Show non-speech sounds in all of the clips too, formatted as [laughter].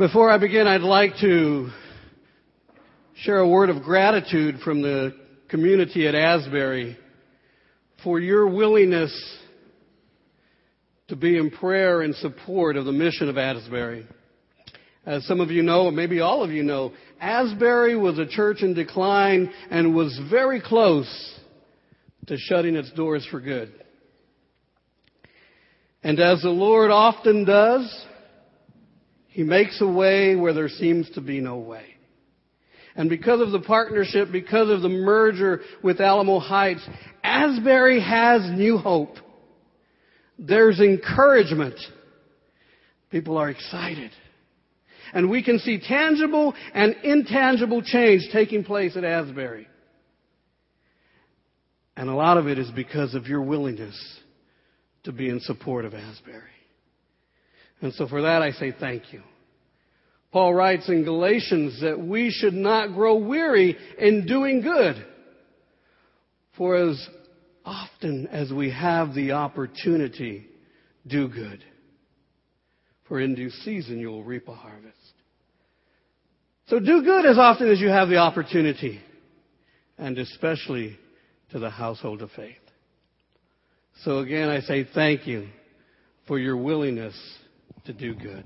Before I begin, I'd like to share a word of gratitude from the community at Asbury for your willingness to be in prayer and support of the mission of Asbury. As some of you know, or maybe all of you know, Asbury was a church in decline and was very close to shutting its doors for good. And as the Lord often does, he makes a way where there seems to be no way. And because of the partnership, because of the merger with Alamo Heights, Asbury has new hope. There's encouragement. People are excited. And we can see tangible and intangible change taking place at Asbury. And a lot of it is because of your willingness to be in support of Asbury. And so for that I say thank you. Paul writes in Galatians that we should not grow weary in doing good. For as often as we have the opportunity, do good. For in due season you will reap a harvest. So do good as often as you have the opportunity, and especially to the household of faith. So again, I say thank you for your willingness to do good.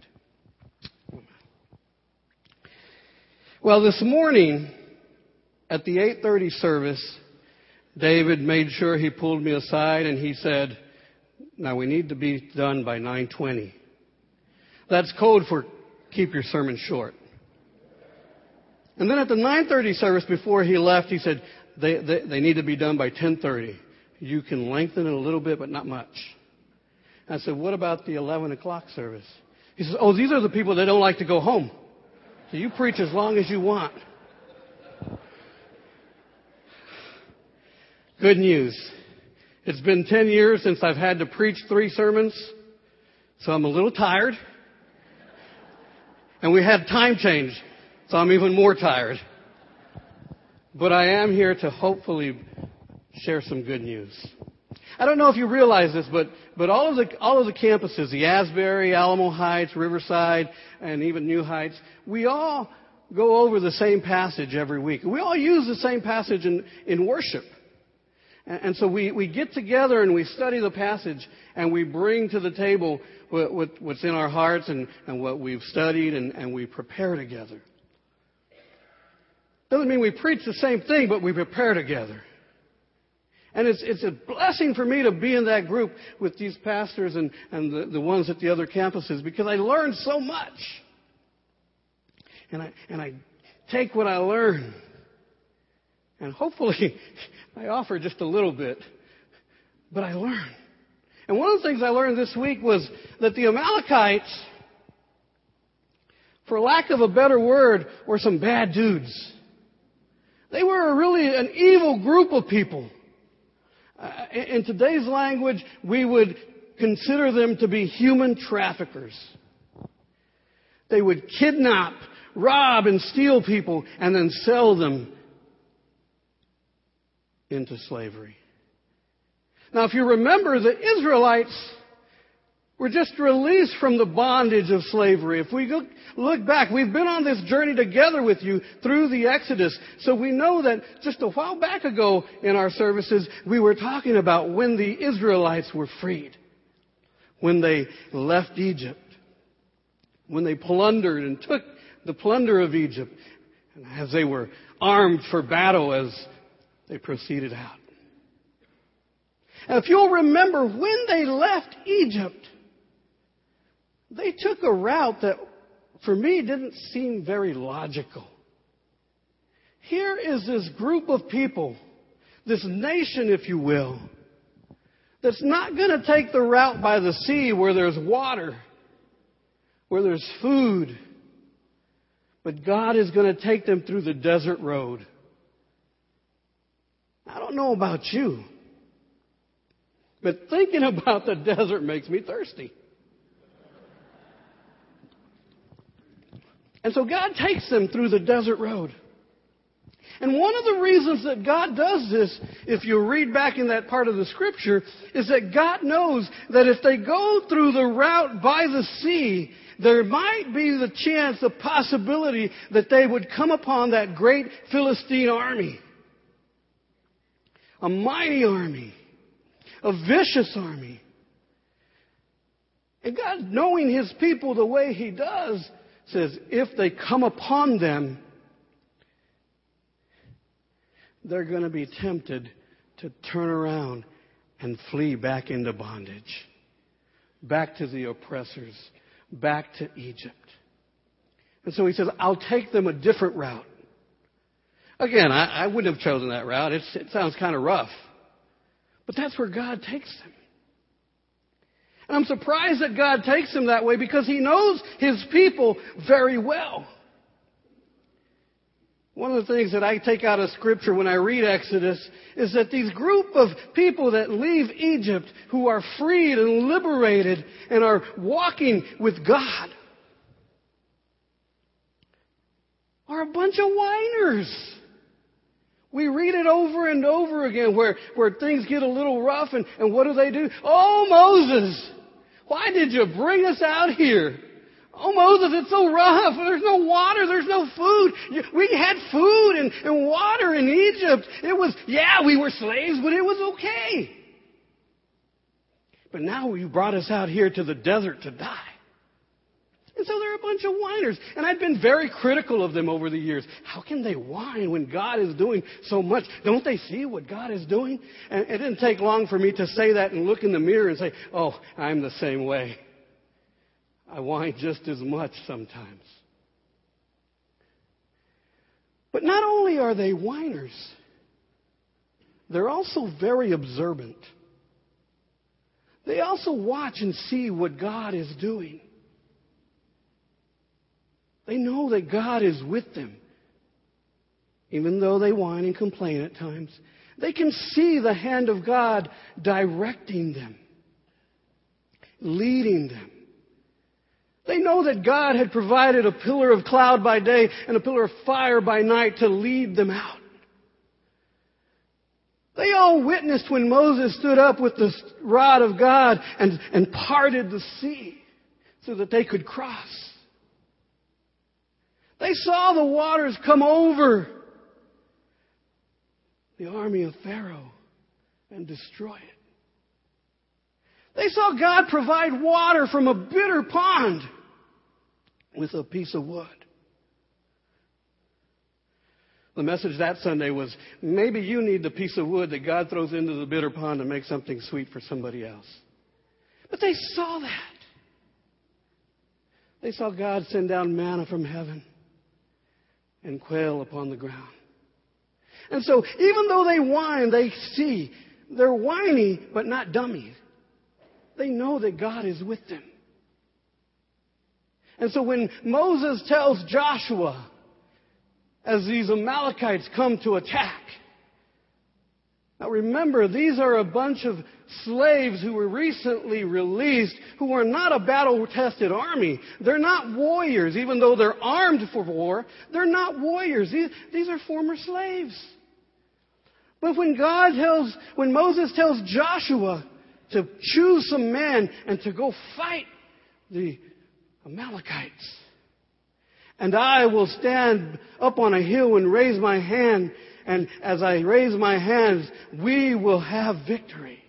Well, this morning at the 8:30 service, David made sure he pulled me aside and he said, "Now we need to be done by 9:20." That's code for keep your sermon short. And then at the 9:30 service before he left, he said, they, they, they need to be done by 10:30. You can lengthen it a little bit, but not much." I said, "What about the 11 o'clock service?" He says, "Oh, these are the people that don't like to go home." So you preach as long as you want. Good news. It's been 10 years since I've had to preach three sermons, so I'm a little tired. And we had time change, so I'm even more tired. But I am here to hopefully share some good news. I don't know if you realize this, but, but all of the, all of the campuses, the Asbury, Alamo Heights, Riverside, and even New Heights, we all go over the same passage every week. We all use the same passage in, in worship. And, and so we, we get together and we study the passage and we bring to the table what, what, what's in our hearts and, and what we've studied and, and we prepare together. Doesn't mean we preach the same thing, but we prepare together. And it's, it's a blessing for me to be in that group with these pastors and, and the, the ones at the other campuses because I learn so much. And I, and I take what I learn and hopefully [laughs] I offer just a little bit, but I learn. And one of the things I learned this week was that the Amalekites, for lack of a better word, were some bad dudes. They were really an evil group of people. Uh, in today's language, we would consider them to be human traffickers. They would kidnap, rob, and steal people and then sell them into slavery. Now, if you remember, the Israelites we're just released from the bondage of slavery. If we look, look, back, we've been on this journey together with you through the Exodus. So we know that just a while back ago in our services, we were talking about when the Israelites were freed. When they left Egypt. When they plundered and took the plunder of Egypt. And as they were armed for battle as they proceeded out. And if you'll remember, when they left Egypt, they took a route that, for me, didn't seem very logical. Here is this group of people, this nation, if you will, that's not going to take the route by the sea where there's water, where there's food, but God is going to take them through the desert road. I don't know about you, but thinking [laughs] about the desert makes me thirsty. And so God takes them through the desert road. And one of the reasons that God does this if you read back in that part of the scripture, is that God knows that if they go through the route by the sea, there might be the chance, the possibility that they would come upon that great Philistine army. A mighty army. A vicious army. And God, knowing His people the way He does, says, if they come upon them, they're going to be tempted to turn around and flee back into bondage, back to the oppressors, back to Egypt. And so he says, I'll take them a different route. Again, I, I wouldn't have chosen that route. It's, it sounds kind of rough. But that's where God takes them. And I'm surprised that God takes them that way because He knows His people very well. One of the things that I take out of Scripture when I read Exodus is that these group of people that leave Egypt who are freed and liberated and are walking with God are a bunch of whiners. We read it over and over again where, where things get a little rough and, and what do they do? Oh, Moses! Why did you bring us out here? Oh, Moses, it's so rough. There's no water. There's no food. We had food and, and water in Egypt. It was, yeah, we were slaves, but it was okay. But now you brought us out here to the desert to die. And so they're a bunch of whiners. And I've been very critical of them over the years. How can they whine when God is doing so much? Don't they see what God is doing? And it didn't take long for me to say that and look in the mirror and say, oh, I'm the same way. I whine just as much sometimes. But not only are they whiners, they're also very observant. They also watch and see what God is doing. They know that God is with them. Even though they whine and complain at times, they can see the hand of God directing them, leading them. They know that God had provided a pillar of cloud by day and a pillar of fire by night to lead them out. They all witnessed when Moses stood up with the rod of God and, and parted the sea so that they could cross. They saw the waters come over the army of Pharaoh and destroy it. They saw God provide water from a bitter pond with a piece of wood. The message that Sunday was maybe you need the piece of wood that God throws into the bitter pond to make something sweet for somebody else. But they saw that. They saw God send down manna from heaven and quail upon the ground. And so even though they whine, they see they're whiny, but not dummies. They know that God is with them. And so when Moses tells Joshua, as these Amalekites come to attack, now remember, these are a bunch of slaves who were recently released who are not a battle tested army. They're not warriors, even though they're armed for war. They're not warriors. These, these are former slaves. But when God tells, when Moses tells Joshua, to choose some men and to go fight the Amalekites. And I will stand up on a hill and raise my hand, and as I raise my hands, we will have victory.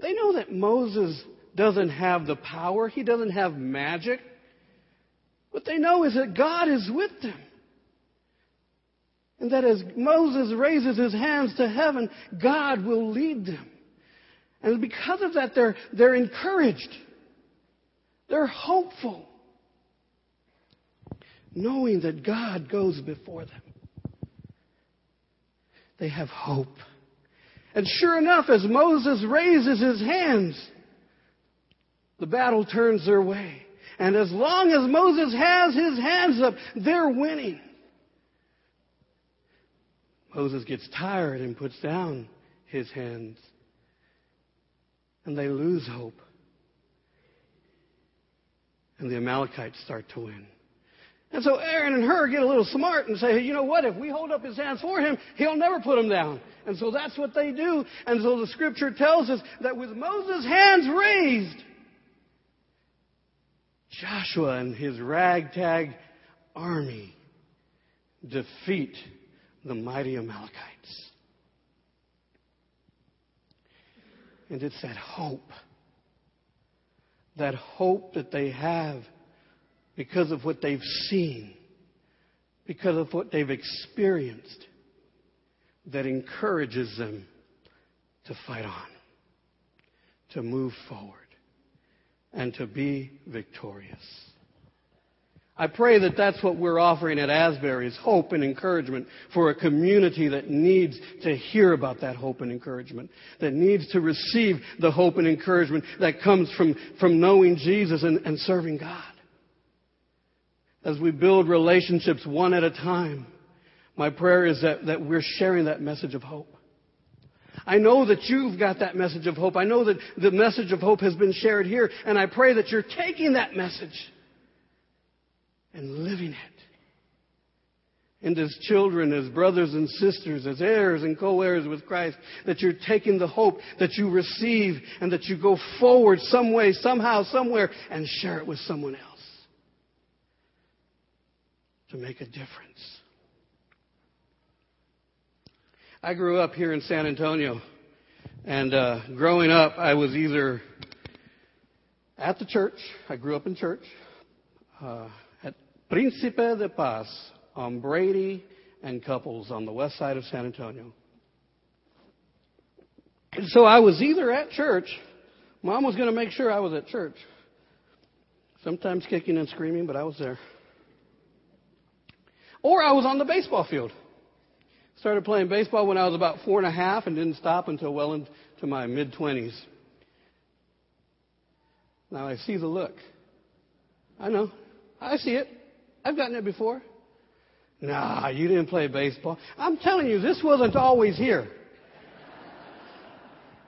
They know that Moses doesn't have the power, he doesn't have magic. What they know is that God is with them. And that as Moses raises his hands to heaven, God will lead them. And because of that, they're, they're encouraged. They're hopeful. Knowing that God goes before them. They have hope. And sure enough, as Moses raises his hands, the battle turns their way. And as long as Moses has his hands up, they're winning. Moses gets tired and puts down his hands. And they lose hope. And the Amalekites start to win. And so Aaron and Hur get a little smart and say, hey, you know what? If we hold up his hands for him, he'll never put them down. And so that's what they do. And so the scripture tells us that with Moses' hands raised, Joshua and his ragtag army defeat the mighty Amalekites. And it's that hope, that hope that they have because of what they've seen, because of what they've experienced, that encourages them to fight on, to move forward, and to be victorious. I pray that that's what we're offering at Asbury is hope and encouragement for a community that needs to hear about that hope and encouragement, that needs to receive the hope and encouragement that comes from, from knowing Jesus and, and serving God. As we build relationships one at a time, my prayer is that, that we're sharing that message of hope. I know that you've got that message of hope. I know that the message of hope has been shared here, and I pray that you're taking that message and living it. And as children, as brothers and sisters, as heirs and co-heirs with Christ, that you're taking the hope that you receive and that you go forward some way, somehow, somewhere, and share it with someone else to make a difference. I grew up here in San Antonio, and uh, growing up, I was either at the church. I grew up in church. Uh, at Príncipe de Paz on Brady and Couples on the west side of San Antonio. And so I was either at church, mom was going to make sure I was at church. Sometimes kicking and screaming, but I was there. Or I was on the baseball field. Started playing baseball when I was about four and a half and didn't stop until well into my mid 20s. Now I see the look. I know. I see it. I've gotten it before. Nah, you didn't play baseball. I'm telling you, this wasn't always here.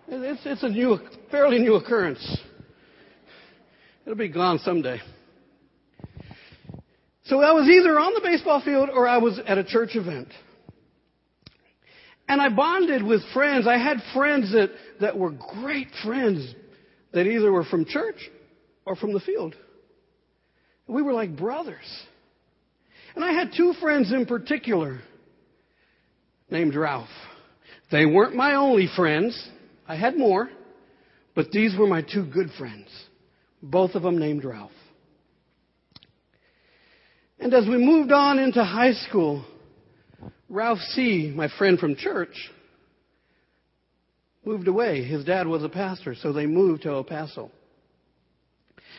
It's, it's a new, fairly new occurrence. It'll be gone someday. So I was either on the baseball field or I was at a church event. And I bonded with friends. I had friends that, that were great friends that either were from church or from the field. We were like brothers. And I had two friends in particular named Ralph. They weren't my only friends. I had more, but these were my two good friends. Both of them named Ralph. And as we moved on into high school, Ralph C., my friend from church, moved away. His dad was a pastor, so they moved to El Paso.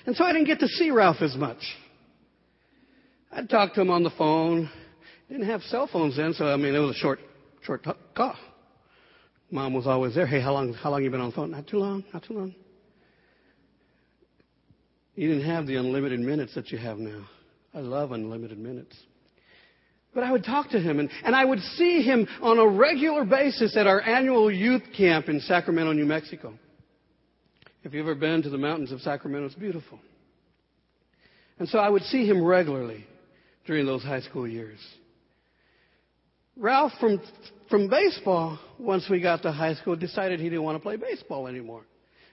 And so I didn't get to see Ralph as much. I'd talk to him on the phone. Didn't have cell phones then, so I mean it was a short, short call. Mom was always there. Hey, how long, how long you been on the phone? Not too long, not too long. You didn't have the unlimited minutes that you have now. I love unlimited minutes. But I would talk to him, and, and I would see him on a regular basis at our annual youth camp in Sacramento, New Mexico. If you've ever been to the mountains of Sacramento, it's beautiful. And so I would see him regularly during those high school years. Ralph from, from baseball, once we got to high school, decided he didn't want to play baseball anymore.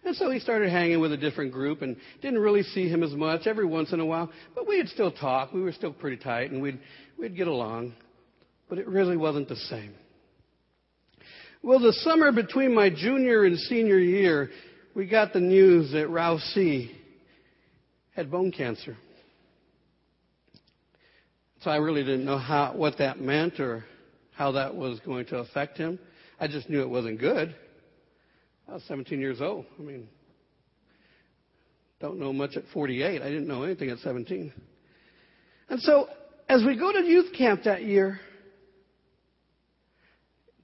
And so he started hanging with a different group and didn't really see him as much every once in a while. But we'd still talk. We were still pretty tight and we'd, we'd get along. But it really wasn't the same. Well, the summer between my junior and senior year, we got the news that Ralph C. had bone cancer. So I really didn't know how, what that meant or how that was going to affect him. I just knew it wasn't good. I was 17 years old. I mean, don't know much at 48. I didn't know anything at 17. And so, as we go to youth camp that year,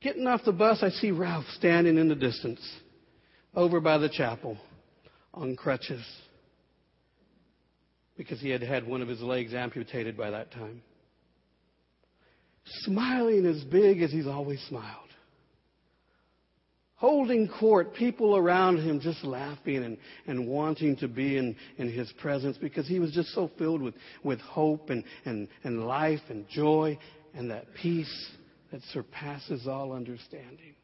getting off the bus, I see Ralph standing in the distance over by the chapel on crutches because he had had one of his legs amputated by that time smiling as big as he's always smiled. Holding court, people around him just laughing and, and wanting to be in, in his presence because he was just so filled with, with hope and, and, and life and joy and that peace that surpasses all understanding.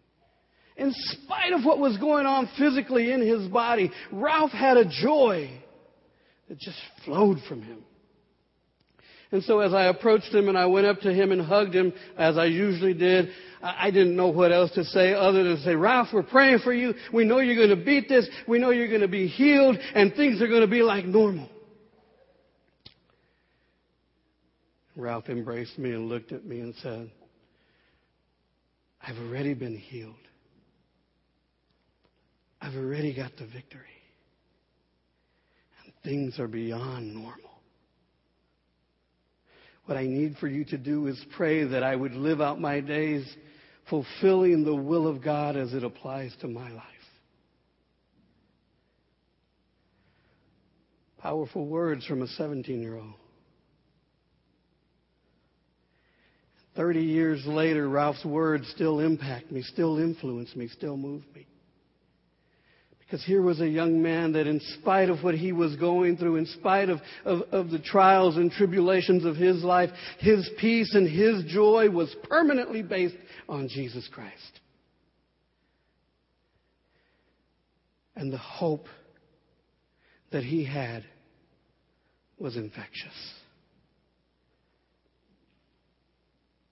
In spite of what was going on physically in his body, Ralph had a joy that just flowed from him. And so as I approached him and I went up to him and hugged him, as I usually did, I didn't know what else to say other than say, Ralph, we're praying for you. We know you're going to beat this. We know you're going to be healed and things are going to be like normal. Ralph embraced me and looked at me and said, I've already been healed. I've already got the victory. And things are beyond normal. What I need for you to do is pray that I would live out my days fulfilling the will of God as it applies to my life. Powerful words from a 17 year old. 30 years later, Ralph's words still impact me, still influence me, still move me. Because here was a young man that, in spite of what he was going through, in spite of, of, of, the trials and tribulations of his life, his peace and his joy was permanently based on Jesus Christ. And the hope that he had was infectious.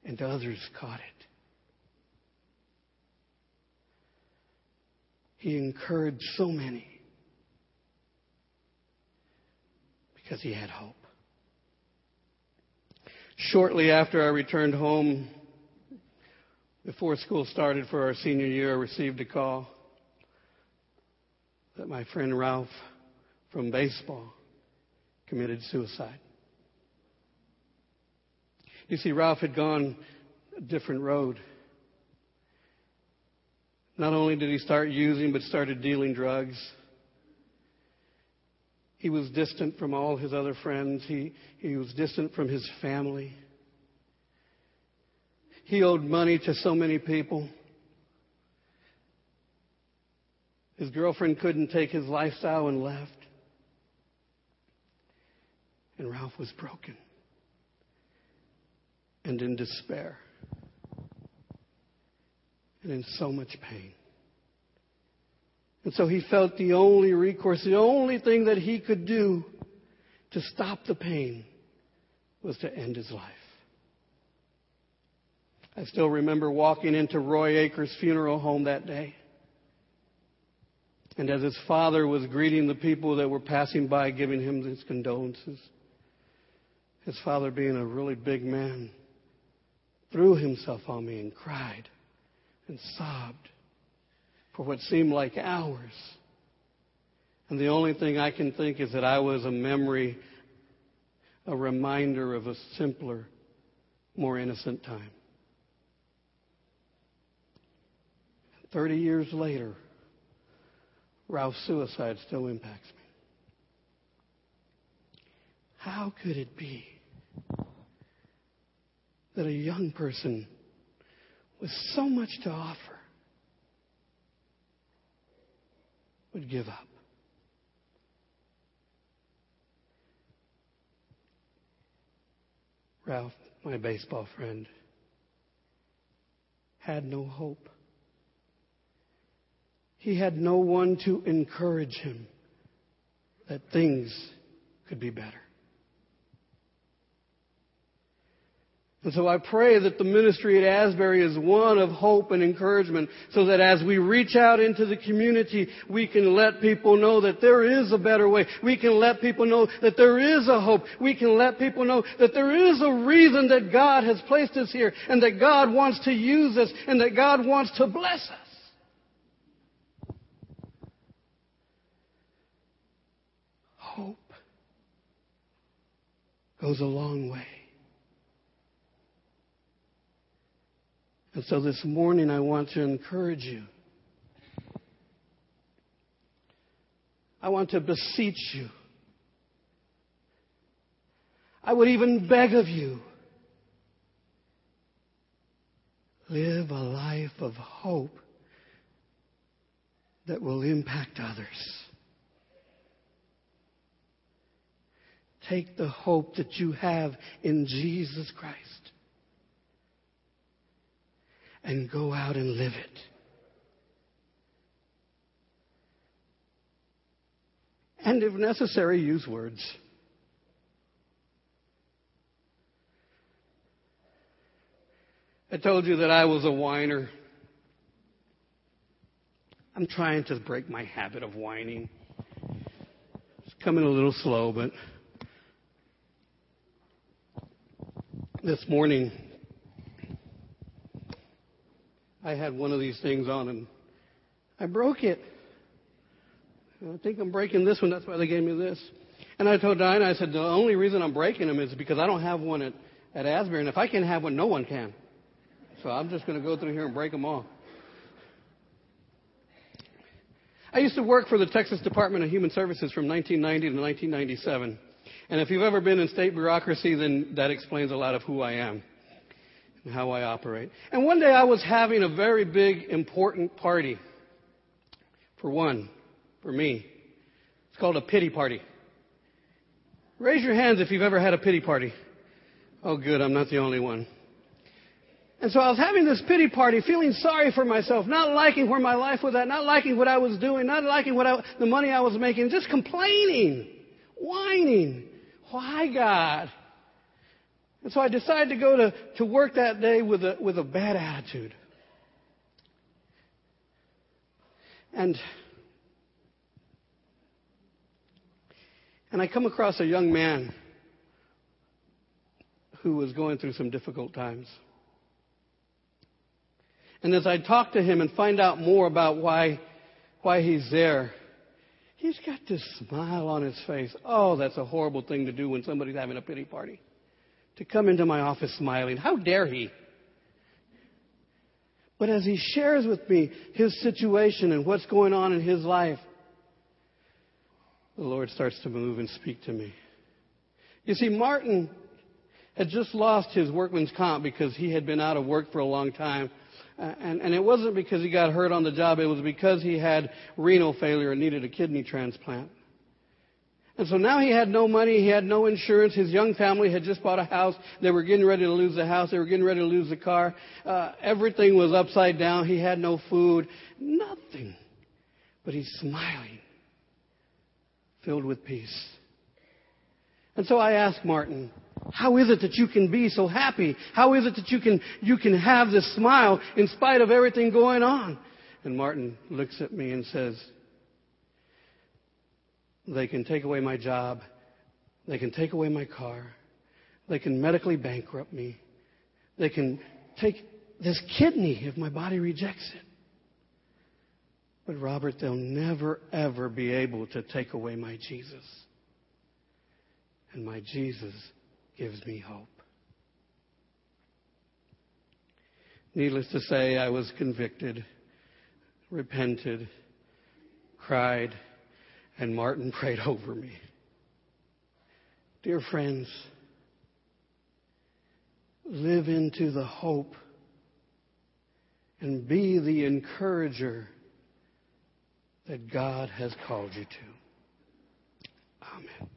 And others caught it. He encouraged so many because he had hope. Shortly after I returned home, before school started for our senior year, I received a call that my friend Ralph from baseball committed suicide. You see, Ralph had gone a different road. Not only did he start using, but started dealing drugs. He was distant from all his other friends. He, he was distant from his family. He owed money to so many people. His girlfriend couldn't take his lifestyle and left. And Ralph was broken and in despair and in so much pain. And so he felt the only recourse, the only thing that he could do to stop the pain was to end his life. I still remember walking into Roy Akers' funeral home that day. And as his father was greeting the people that were passing by, giving him his condolences, his father, being a really big man, threw himself on me and cried and sobbed for what seemed like hours. And the only thing I can think is that I was a memory, a reminder of a simpler, more innocent time. 30 years later, Ralph's suicide still impacts me. How could it be that a young person with so much to offer would give up. Ralph, my baseball friend, had no hope. He had no one to encourage him that things could be better. And so I pray that the ministry at Asbury is one of hope and encouragement so that as we reach out into the community, we can let people know that there is a better way. We can let people know that there is a hope. We can let people know that there is a reason that God has placed us here and that God wants to use us and that God wants to bless us. Hope goes a long way. And so this morning I want to encourage you. I want to beseech you. I would even beg of you. Live a life of hope that will impact others. Take the hope that you have in Jesus Christ and go out and live it. And if necessary, use words. I told you that I was a whiner. I'm trying to break my habit of whining. It's coming a little slow, but this morning I had one of these things on and I broke it. I think I'm breaking this one. That's why they gave me this. And I told Diana, I said, the only reason I'm breaking them is because I don't have one at, at Asbury. And if I can have one, no one can. So I'm just going to go through here and break them all. I used to work for the Texas Department of Human Services from 1990 to 1997. And if you've ever been in state bureaucracy, then that explains a lot of who I am and how I operate. And one day I was having a very big, important party. For one, for me. It's called a pity party. Raise your hands if you've ever had a pity party. Oh, good, I'm not the only one. And so I was having this pity party, feeling sorry for myself, not liking where my life was at, not liking what I was doing, not liking what I, the money I was making, just complaining, whining. Why, God? And so I decided to go to, to work that day with a, with a bad attitude. And, and I come across a young man who was going through some difficult times. And as I talk to him and find out more about why, why he's there, he's got this smile on his face. Oh, that's a horrible thing to do when somebody's having a pity party. To come into my office smiling. How dare he? But as he shares with me his situation and what's going on in his life, the Lord starts to move and speak to me. You see, Martin had just lost his workman's comp because he had been out of work for a long time uh, and, and it wasn't because he got hurt on the job, it was because he had renal failure and needed a kidney transplant. And so now he had no money, he had no insurance, his young family had just bought a house, they were getting ready to lose the house, they were getting ready to lose the car. Uh, everything was upside down, he had no food, nothing. But he's smiling, filled with peace. And so I asked Martin, how is it that you can be so happy? How is it that you can, you can have this smile in spite of everything going on? And Martin looks at me and says, they can take away my job. They can take away my car. They can medically bankrupt me. They can take this kidney if my body rejects it. But Robert, they'll never ever be able to take away my Jesus. And my Jesus gives me hope. Needless to say, I was convicted, repented, cried, and Martin [laughs] prayed over me. Dear friends, live into the hope and be the encourager that God has called you to. Amen.